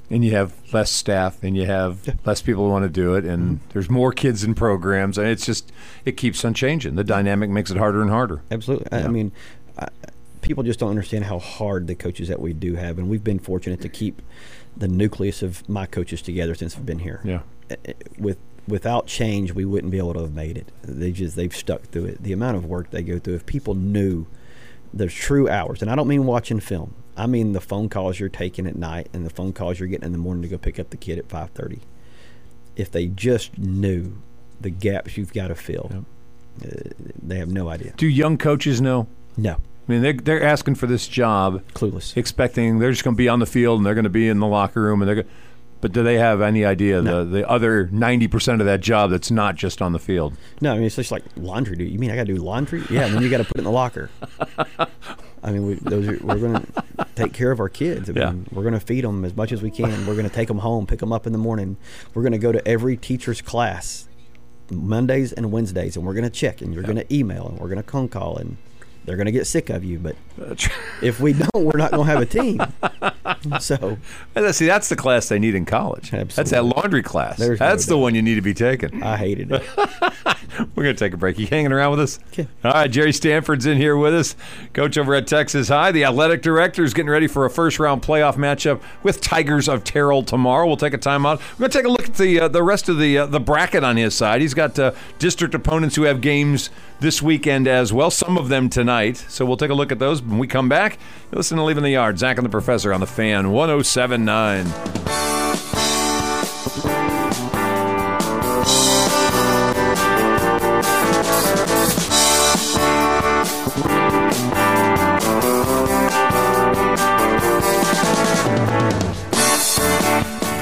And you have less staff, and you have less people who want to do it, and mm-hmm. there's more kids in programs, and it's just it keeps on changing. The dynamic makes it harder and harder. Absolutely. I, Yeah. I mean, I, people just don't understand how hard the coaches that we do have, and we've been fortunate to keep the nucleus of my coaches together since I've been here. Yeah. With without change, we wouldn't be able to have made it. They just they've stuck through it. The amount of work they go through. If people knew the true hours, and I don't mean watching film. I mean the phone calls you're taking at night and the phone calls you're getting in the morning to go pick up the kid at five thirty. If they just knew the gaps you've got to fill, uh, they have no idea. Do young coaches know? No, I mean, they're, they're asking for this job, clueless. expecting they're just going to be on the field and they're going to be in the locker room, and they're. But do they have any idea No. the the other ninety percent of that job that's not just on the field? No, I mean it's just like laundry. Do you mean I got to do laundry? Yeah, and then you got to put it in the locker. [laughs] I mean, we, those are, we're going [laughs] to take care of our kids. I Yeah. we're going to feed them as much as we can. We're going to take them home, pick them up in the morning. We're going to go to every teacher's class Mondays and Wednesdays, and we're going to check, and you're going to email, and we're going to phone call, and they're going to get sick of you. But if we don't, we're not going to have a team. [laughs] So And see, that's the class they need in college. That's that laundry class. There's no that's the doubt. one you need to be taking. I hated it. [laughs] We're going to take a break. You hanging around with us? Okay. All right, Gerry Stanford's in here with us. Coach over at Texas High. The athletic director is getting ready for a first round playoff matchup with Tigers of Terrell tomorrow. We'll take a timeout. We're going to take a look at the uh, the rest of the uh, the bracket on his side. He's got uh, district opponents who have games this weekend as well, some of them tonight. So we'll take a look at those when we come back. Listen to Leaving the Yard. Zach and the Professor on the fan 1079.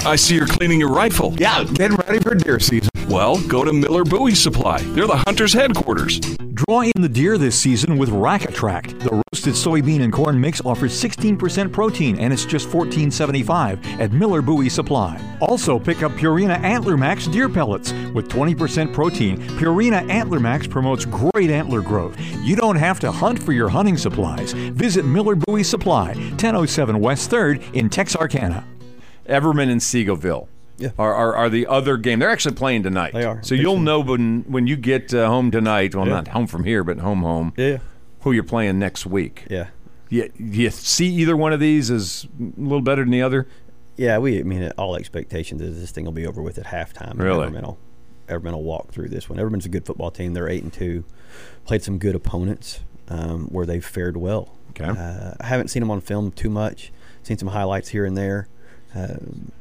I see you're cleaning your rifle. Yeah, getting ready for deer season. Well, go to Miller Bowie Supply. They're the hunter's headquarters. Draw in the deer this season with Rack Attract. The roasted soybean and corn mix offers 16% protein and it's just $14.75 at Miller Bowie Supply. Also, pick up Purina Antler Max deer pellets with 20% protein. Purina Antler Max promotes great antler growth. You don't have to hunt for your hunting supplies. Visit Miller Bowie Supply, 1007 West 3rd in Texarkana. Everman and Seagoville. Yeah. Are, are, are the other game? They're actually playing tonight. They are. So you'll know when when you get uh, home tonight. Well, Yeah. not home from here, but home home. Yeah. Who you're playing next week? Yeah. You, you see either one of these as a little better than the other? Yeah, we. I mean, all expectations is this thing will be over with at halftime. Really? Everman will, Everman will walk through this one. Everman's a good football team. They're eight and two. Played some good opponents um, where they've fared well. Okay. Uh, I haven't seen them on film too much. Seen some highlights here and there, um,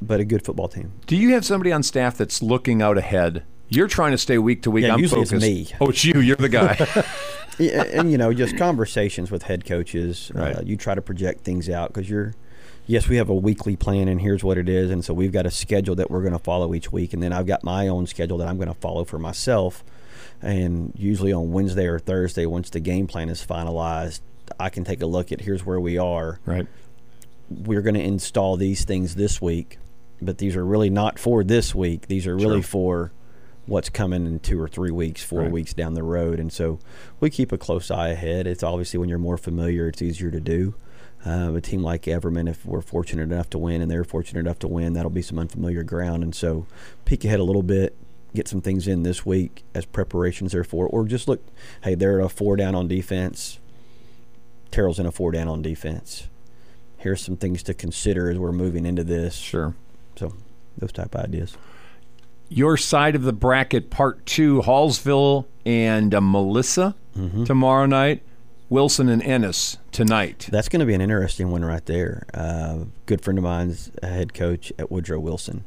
but a good football team. Do you have somebody on staff that's looking out ahead? You're trying to stay week to week. Yeah, I'm usually it's me. Oh, it's you. You're the guy. [laughs] yeah, and you know, just conversations with head coaches. Right. Uh, you try to project things out because you're. Yes, we have a weekly plan, and here's what it is, and so we've got a schedule that we're going to follow each week, and then I've got my own schedule that I'm going to follow for myself. And usually on Wednesday or Thursday, once the game plan is finalized, I can take a look at here's where we are. right. We're going to install these things this week, but these are really not for this week. These are really Sure. for what's coming in two or three weeks, four Right. weeks down the road. And so we keep a close eye ahead. It's obviously when you're more familiar, it's easier to do. Uh, a team like Everman, if we're fortunate enough to win and they're fortunate enough to win, that'll be some unfamiliar ground. And so peek ahead a little bit, get some things in this week as preparations there for, or just look, hey, they're a four down on defense. Terrell's in a four down on defense. Here's some things to consider as we're moving into this. Sure. So those type of ideas. your side of the bracket, part two, Hallsville and uh, Melissa Mm-hmm. tomorrow night, Wilson and Ennis tonight. That's going to be an interesting one right there. Uh, good friend of mine's a head coach at Woodrow Wilson,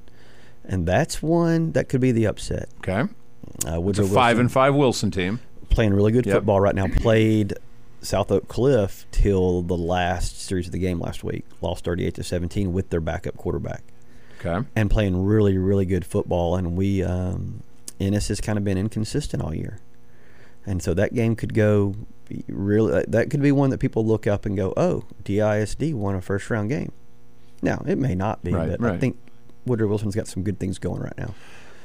and that's one that could be the upset. Okay, Uh, it's Woodrow a five Wilson and five Wilson team. playing really good Yep. football right now. Played South Oak Cliff till the last series of the game last week. Lost thirty-eight to seventeen with their backup quarterback. Okay, and playing really, really good football. And we, um, Ennis has kind of been inconsistent all year, and so that game could go really. That could be one that people look up and go, "Oh, DISD won a first round game." Now it may not be, Right, but right. I think Woodrow Wilson's got some good things going right now.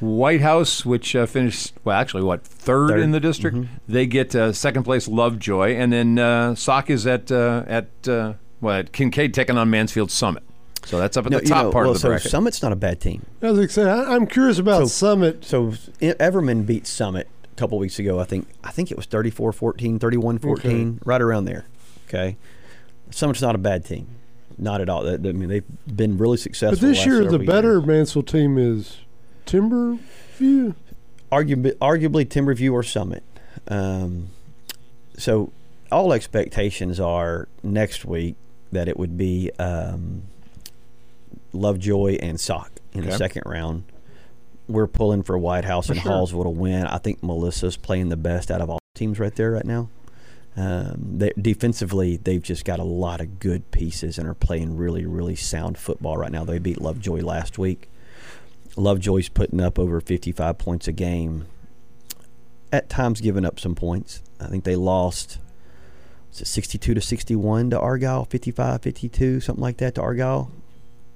White House, which uh, finished well, actually what third, Third. in the district, they get uh, second place Lovejoy, and then uh, SOC is at uh, at uh, what Kincaid taking on Mansfield Summit. So that's up at No, the you top know, part well, of the so bracket. Summit's not a bad team. As I say, I, I'm curious about So- Summit. So Everman beat Summit a couple weeks ago. I think I think it was 34-14, 31-14, right around there. Okay, Summit's not a bad team, not at all. I mean, they've been really successful. But this last year, the better years. Mansfield team is Timberview. arguably, arguably Timberview or Summit. Um, so all expectations are next week that it would be um, Lovejoy and SOC in the second round. We're pulling for White House and sure. Hallsville to win. I think Melissa's playing the best out of all teams right there right now. Um, they, defensively, they've just got a lot of good pieces and are playing really, really sound football right now. They beat Lovejoy last week. Lovejoy's putting up over 55 points a game. At times, giving up some points. I think they lost was it 62 to 61 to Argyle, 55 52, something like that to Argyle.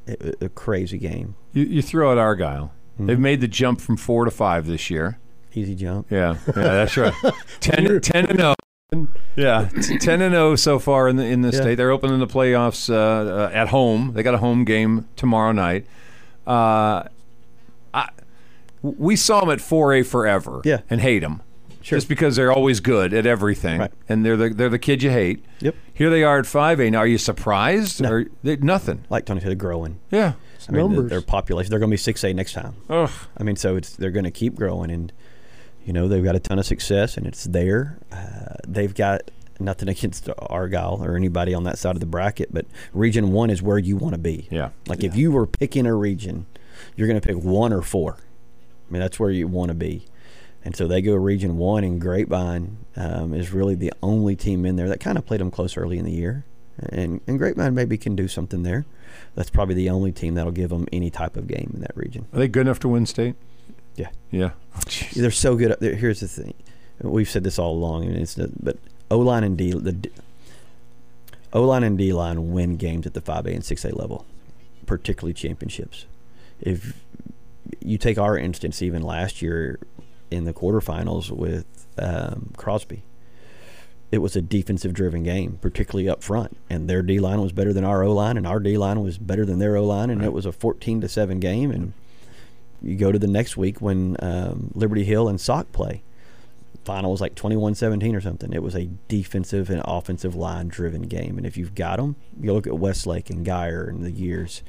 A, a crazy game. you, you throw out Argyle. Mm-hmm. They've made the jump from four to five this year. Easy jump. Yeah, yeah, that's right. [laughs] 10, 10 and zero. Yeah, [laughs] ten and zero so far in the in the Yeah. state. They're opening the playoffs uh, uh, at home. They got a home game tomorrow night. Uh, I, we saw them at 4A forever. Yeah. and hate them. Sure. Just because they're always good at everything, Right. and they're the they're the kid you hate. Yep. Here they are at 5A. Now, are you surprised? No. Or they, nothing. Like Tony said, growing. Yeah. I mean, numbers. their population, they're going to be 6A next time. Ugh. I mean, so it's they're going to keep growing, and you know they've got a ton of success, and it's there. Uh, they've got nothing against Argyle or anybody on that side of the bracket, but Region One is where you want to be. Yeah. Like if you were picking a region, you're going to pick one or four. I mean, that's where you want to be. And so they go Region One, and Grapevine um, is really the only team in there that kind of played them close early in the year. And, and Grapevine maybe can do something there. That's probably the only team that'll give them any type of game in that region. Are they good enough to win state? Yeah. Yeah. Oh. They're so good. There- here's the thing: we've said this all along, and it's but O line and D the O line and D line win games at the five A and six A level, particularly championships. If you take our instance, even last year in the quarterfinals with um, Crosby, it was a defensive driven game, particularly up front, and their D line was better than our O line, and our D line was better than their O line, and it was a fourteen to seven game, and you go to the next week when um, Liberty Hill and SOC play. Final was like 21-17 or something. It was a defensive and offensive line driven game. And if you've got them, you look at Westlake and Geyer and the years.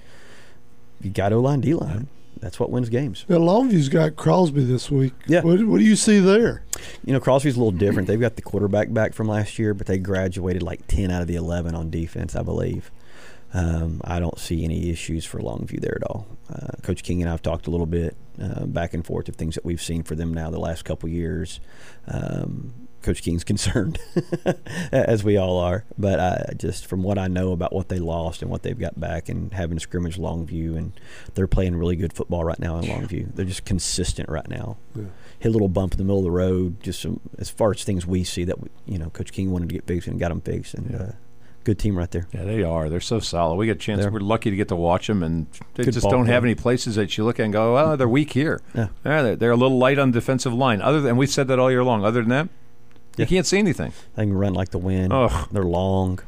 You got O line, D line. That's what wins games. Longview's got Crosby this week. Yeah. What, what do you see there? You know, Crosby's a little different. They've got the quarterback back from last year, but they graduated like 10 out of the 11 on defense, I believe. Um, I don't see any issues for Longview there at all. Uh, Coach King and I have talked a little bit uh, back and forth of things that we've seen for them now the last couple years. Um, Coach King's [laughs] concerned, as we all are. But I, just from what I know about what they lost and what they've got back, and having scrimmage Longview, and they're playing really good football right now in Longview. They're just consistent right now. Hit a little bump in the middle of the road, just some, as far as things we see that we, you know Coach King wanted to get fixed and got them fixed, and uh, good team right there. Yeah, they are. They're so solid. We get a chance. They're- We're lucky to get to watch them, and they Good just don't have any places that you look at and go, "Well, they're weak here." Yeah. they're, they're a little light on the defensive line. Other than we've said that all year long. Other than that, you can't see anything. They can run like the wind. Ugh. They're long,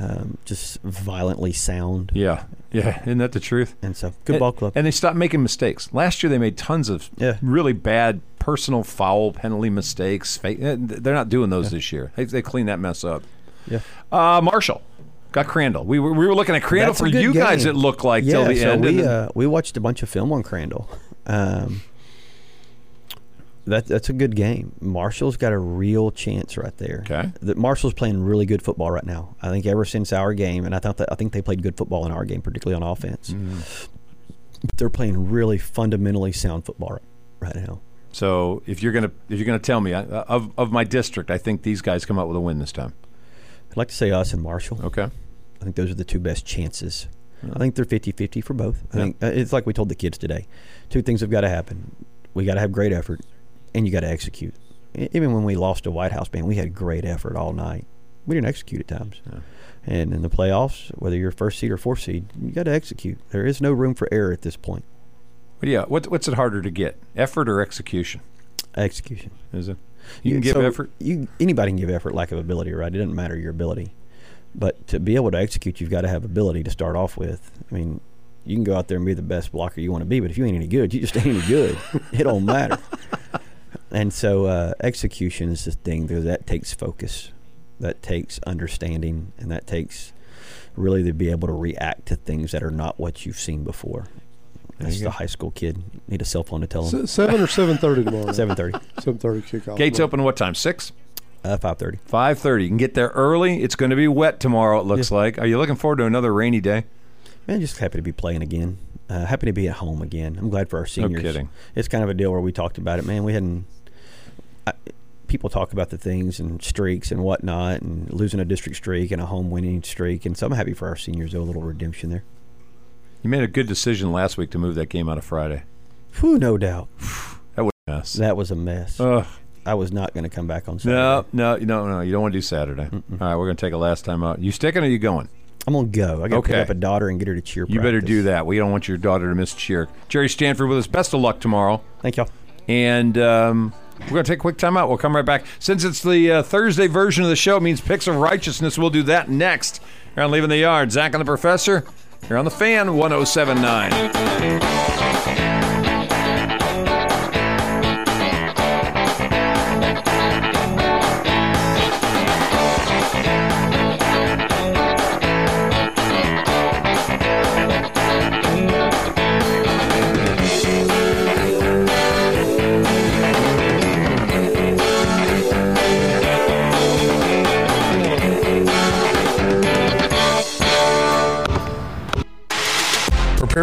um, just violently sound, Yeah, yeah. Isn't that the truth? and so good and, ball club. And they stopped making mistakes. Last year, they made tons of Yeah. really bad personal foul penalty mistakes. Eh, They're not doing those this year. They, they cleaned that mess up. yeah. Uh, Marshall got Crandall. We were, we were looking at Crandall That's for you guys. It looked like yeah, till the so end. we uh, we watched a bunch of film on Crandall. Um, That, that's a good game. Marshall's got a real chance right there. Okay. That Marshall's playing really good football right now. I think ever since our game, and I thought that I think they played good football in our game, particularly on offense. But they're playing really fundamentally sound football right, right now. So if you're gonna if you're gonna tell me of of my district, I think these guys come out with a win this time. I'd like to say us and Marshall. Okay. I think those are the two best chances. I think they're 50-50 for both. I Yeah. think uh, it's like we told the kids today. Two things have got to happen. We got to have great effort, and you got to execute. Even when we lost to White House, man, we had great effort all night. We didn't execute at times. And in the playoffs, whether you're first seed or fourth seed, you got to execute. There is no room for error at this point. But yeah, what, what's it harder to get, effort or execution? Execution. Is it? You can give So effort. You anybody can give effort, lack of ability, right? It doesn't matter your ability, but to be able to execute, you've got to have ability to start off with. I mean, you can go out there and be the best blocker you want to be, but if you ain't any good, you just ain't any good. [laughs] it don't matter. And so uh, execution is the thing because that takes focus, that takes understanding, and that takes really to be able to react to things that are not what you've seen before. That's the go. high school kid. Need a cell phone to tell him. Se- seven or seven thirty tomorrow. [laughs] seven thirty. Seven thirty kickoff. Gates open what time? Six. uh, five thirty. Five thirty. You can get there early. It's going to be wet tomorrow. It looks like. Are you looking forward to another rainy day? Man, just happy to be playing again. Uh, happy to be at home again. I'm glad for our seniors. No kidding. It's kind of a deal where we talked about it. Man, we hadn't. I, people talk about the things and streaks and whatnot, and losing a district streak and a home winning streak, and so I'm happy for our seniors. Though a little redemption there. You made a good decision last week to move that game out of Friday. Whew, no doubt. [sighs] That was a mess. That was a mess. Ugh. I was not going to come back on Saturday. No, no, no, no. You don't want to do Saturday. All right, we're going to take a last time out. You sticking or you going? I'm gonna go. I got to Okay. pick up a daughter and get her to cheer. You better do that. We don't want your daughter to miss cheer. Gerry Stanford with us. Best of luck tomorrow. Thank y'all. And um, we're going to take a quick time out. We'll come right back. Since it's the uh, Thursday version of the show, it means Picks of Righteousness. We'll do that next. Here on Leaving the Yard, Zach and the Professor. Here on the Fan 1079.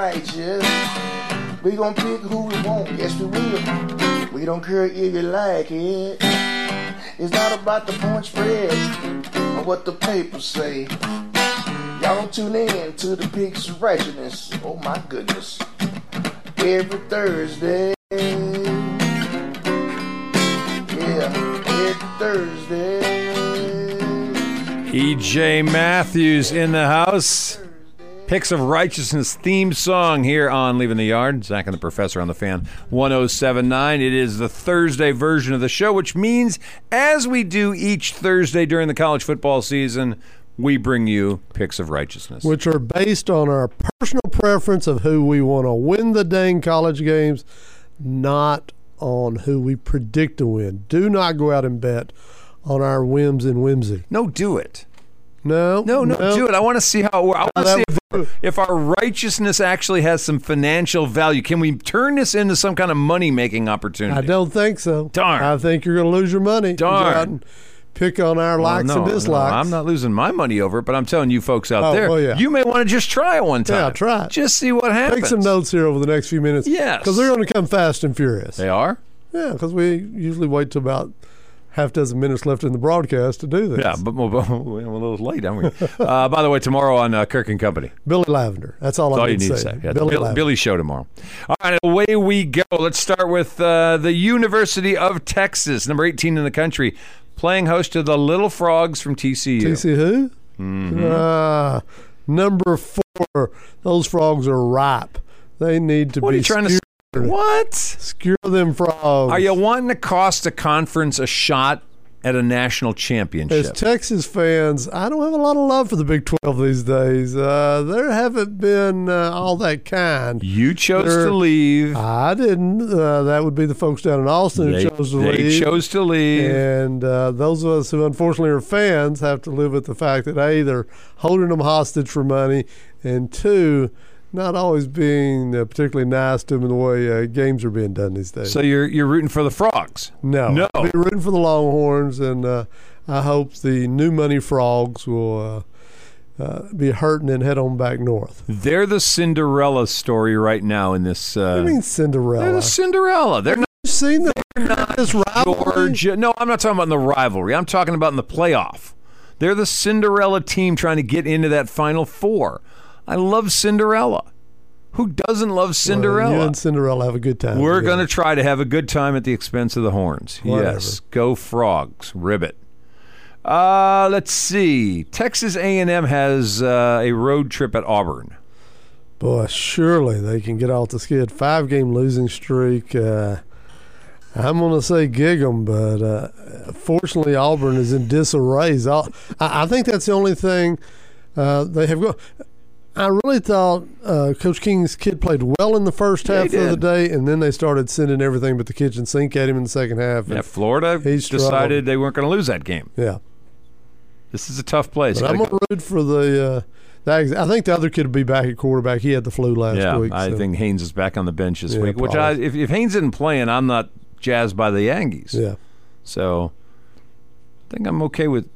Righteous. We gon' pick who we want, yes we will. We don't care if you like it. It's not about the point spread or what the papers say. Y'all tune in to the Picks of Righteousness. Oh my goodness. Every Thursday. Yeah, every Thursday. EJ Matthews in the house. Picks of Righteousness theme song here on Leaving the Yard. Zach and the Professor on the fan 1079. It is the Thursday version of the show, which means as we do each Thursday during the college football season, we bring you Picks of Righteousness. which are based on our personal preference of who we want to win the dang college games, not on who we predict to win. Do not go out and bet on our whims and whimsy. no, do it. No, No, no, do it. I want to see how. I want to see if, if our righteousness actually has some financial value. Can we turn this into some kind of money making opportunity? I don't think so. Darn. I think you're going to lose your money. Darn. pick on our Well, likes no, and no, dislikes. I'm not losing my money over it, but I'm telling you folks out Oh, there, well, yeah. you may want to just try it one time. Yeah, try it. Just see what happens. Take some notes here over the next few minutes. Yes. Because they're going to come fast and furious. They are? Yeah, because we usually wait till about half dozen minutes left in the broadcast to do this. Yeah, but we're [laughs] a little late, aren't we? uh, by the way, tomorrow on uh, Kirk and Company. Billy Lavender. That's all, That's I all you need need to say. say. Yeah, Billy Bill. Billy's show tomorrow. All right, away we go. Let's start with uh, the University of Texas, number 18 in the country, playing host to the Little Frogs from TCU. TC who? Mm-hmm. Uh, number four. Those frogs are ripe. They need to What are be you trying to say? What? Skewer them frogs. Are you wanting to cost a conference a shot at a national championship? As Texas fans, I don't have a lot of love for the Big 12 these days. Uh, there haven't been uh, all that kind. you chose They're- to leave. I didn't. Uh, that would be the folks down in Austin they who chose to they leave. chose to leave. And uh, those of us who unfortunately are fans have to live with the fact that A, they're holding them hostage for money, and two, not always being uh, particularly nice to them in the way uh, games are being done these days. so you're you're rooting for the Frogs. no. No. I'll be rooting for the Longhorns, and uh, I hope the new money frogs will uh, uh, be hurting and head on back north. They're the Cinderella story right now in this. Uh, I mean, Cinderella? they're Cinderella. the Cinderella. They're not you seen the, this rivalry? Georgia. No, I'm not talking about in the rivalry. I'm talking about in the playoff. They're the Cinderella team trying to get into that Final Four. I love Cinderella. Who doesn't love Cinderella? you and Cinderella have a good time. We're going to try to have a good time at the expense of the horns. Whatever. Yes, go frogs, ribbit. Uh, let's see. Texas A&M has uh, a road trip at Auburn. Boy, surely they can get off the skid. Five game losing streak. Uh, I'm going to say gig 'em, but uh, fortunately, Auburn is in disarray. I, I think that's the only thing uh, they have got. I really thought uh, Coach King's kid played well in the first Yeah, half of the day, and then they started sending everything but the kitchen sink at him in the second half. Yeah, And- Florida He decided they weren't going to lose that game. yeah. This is a tough place. I'm going to root for the. Uh, I think the other kid will be back at quarterback. He had the flu last yeah, week. I so- think Haynes is back on the bench this Yeah, week. Which I, if, if Haynes isn't playing, I'm not jazzed by the Yankees. Yeah. So I think I'm okay with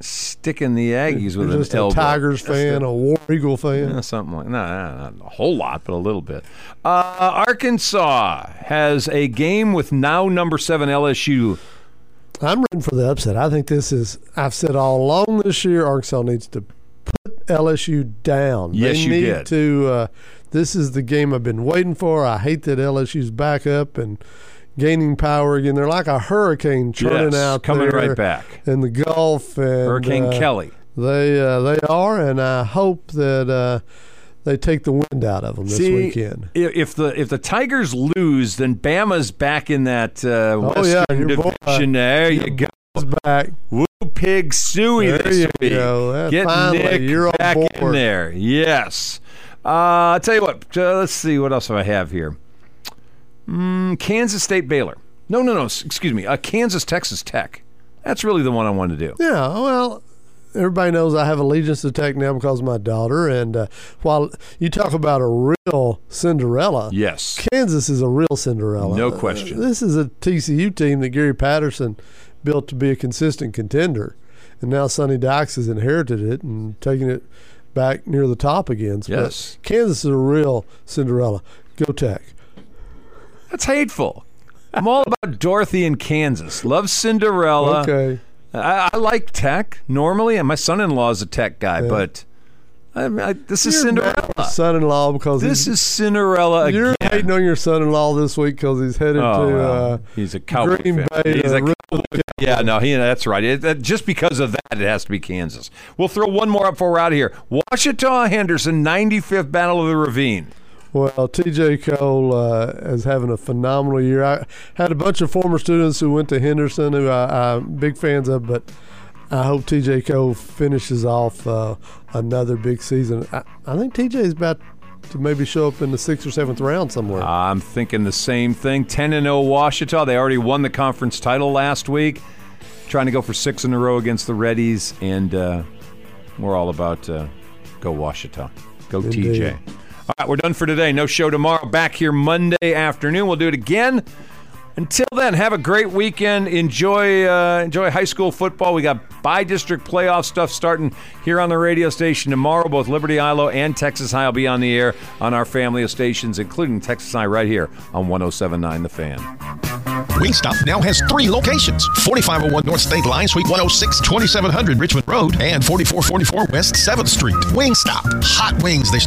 sticking the Aggies with You're an just a. Tigers fan, a- a War Eagle fan. Yeah, something like no, no, not a whole lot, but a little bit. Uh, Arkansas has a game with now number seven LSU. I'm rooting for the upset. I think this is. I've said all along this year, Arkansas needs to put LSU down. Yes, they you need did. to. Uh, this is the game I've been waiting for. I hate that LSU's back up and gaining power again. They're like a hurricane churning Yes, out coming right back. in the Gulf. And, Hurricane uh, Kelly. They uh, they are, and I hope that uh, they take the wind out of them this See, weekend. if the if the Tigers lose, then Bama's back in that uh, Oh, Western yeah, your boy. division. There you go. Back. Woo pig suey There this you week. go. Get finally, Nick back in there. Yes. Uh, I'll tell you what. Uh, let's see what else do I have here. Mm, Kansas State Baylor. No, no, no. Excuse me. Uh, Kansas Texas Tech. That's really the one I wanted to do. Yeah, well, everybody knows I have allegiance to Tech now because of my daughter. And uh, while you talk about a real Cinderella, Yes. Kansas is a real Cinderella. No Uh, question. this is a TCU team that Gary Patterson built to be a consistent contender. And now Sonny Dykes has inherited it and taking it back near the top again. Yes. Kansas is a real Cinderella. Go Tech. That's hateful. I'm all about Dorothy in Kansas. Love Cinderella. Okay. I, I like tech normally, and my son-in-law is a tech guy, Yeah. but I, I, this is You're at Cinderella. son-in-law because This is Cinderella Again. you're hating on your son-in-law this week because he's headed Oh, to. Uh, he's a cowboy Green fan. Bay He's a cowboy Yeah, no, he, that's right. It, that, just because of that, it has to be Kansas. We'll throw one more up before we're out of here. Ouachita Henderson, 95th Battle of the Ravine. Well, TJ Cole uh, is having a phenomenal year. I had a bunch of former students who went to Henderson who I, I'm big fans of, but I hope TJ Cole finishes off uh, another big season. I, I think TJ is about to maybe show up in the sixth or seventh round somewhere. I'm thinking the same thing. 10 and 0 Ouachita. They already won the conference title last week. Trying to go for six in a row against the Reddies, and uh, we're all about uh, go Ouachita. Go Indeed. TJ. All right, we're done for today. No show tomorrow. Back here Monday afternoon. We'll do it again Until then, have a great weekend. Enjoy uh, enjoy high school football. We got by district playoff stuff starting here on the radio station tomorrow. Both Liberty-Eylau and Texas High will be on the air on our family of stations, including Texas High right here on 1079 The Fan. Wingstop now has three locations 4501 North State Line, Suite 106, 2700 Richmond Road, and 4444 West 7th Street. Wingstop. Hot wings they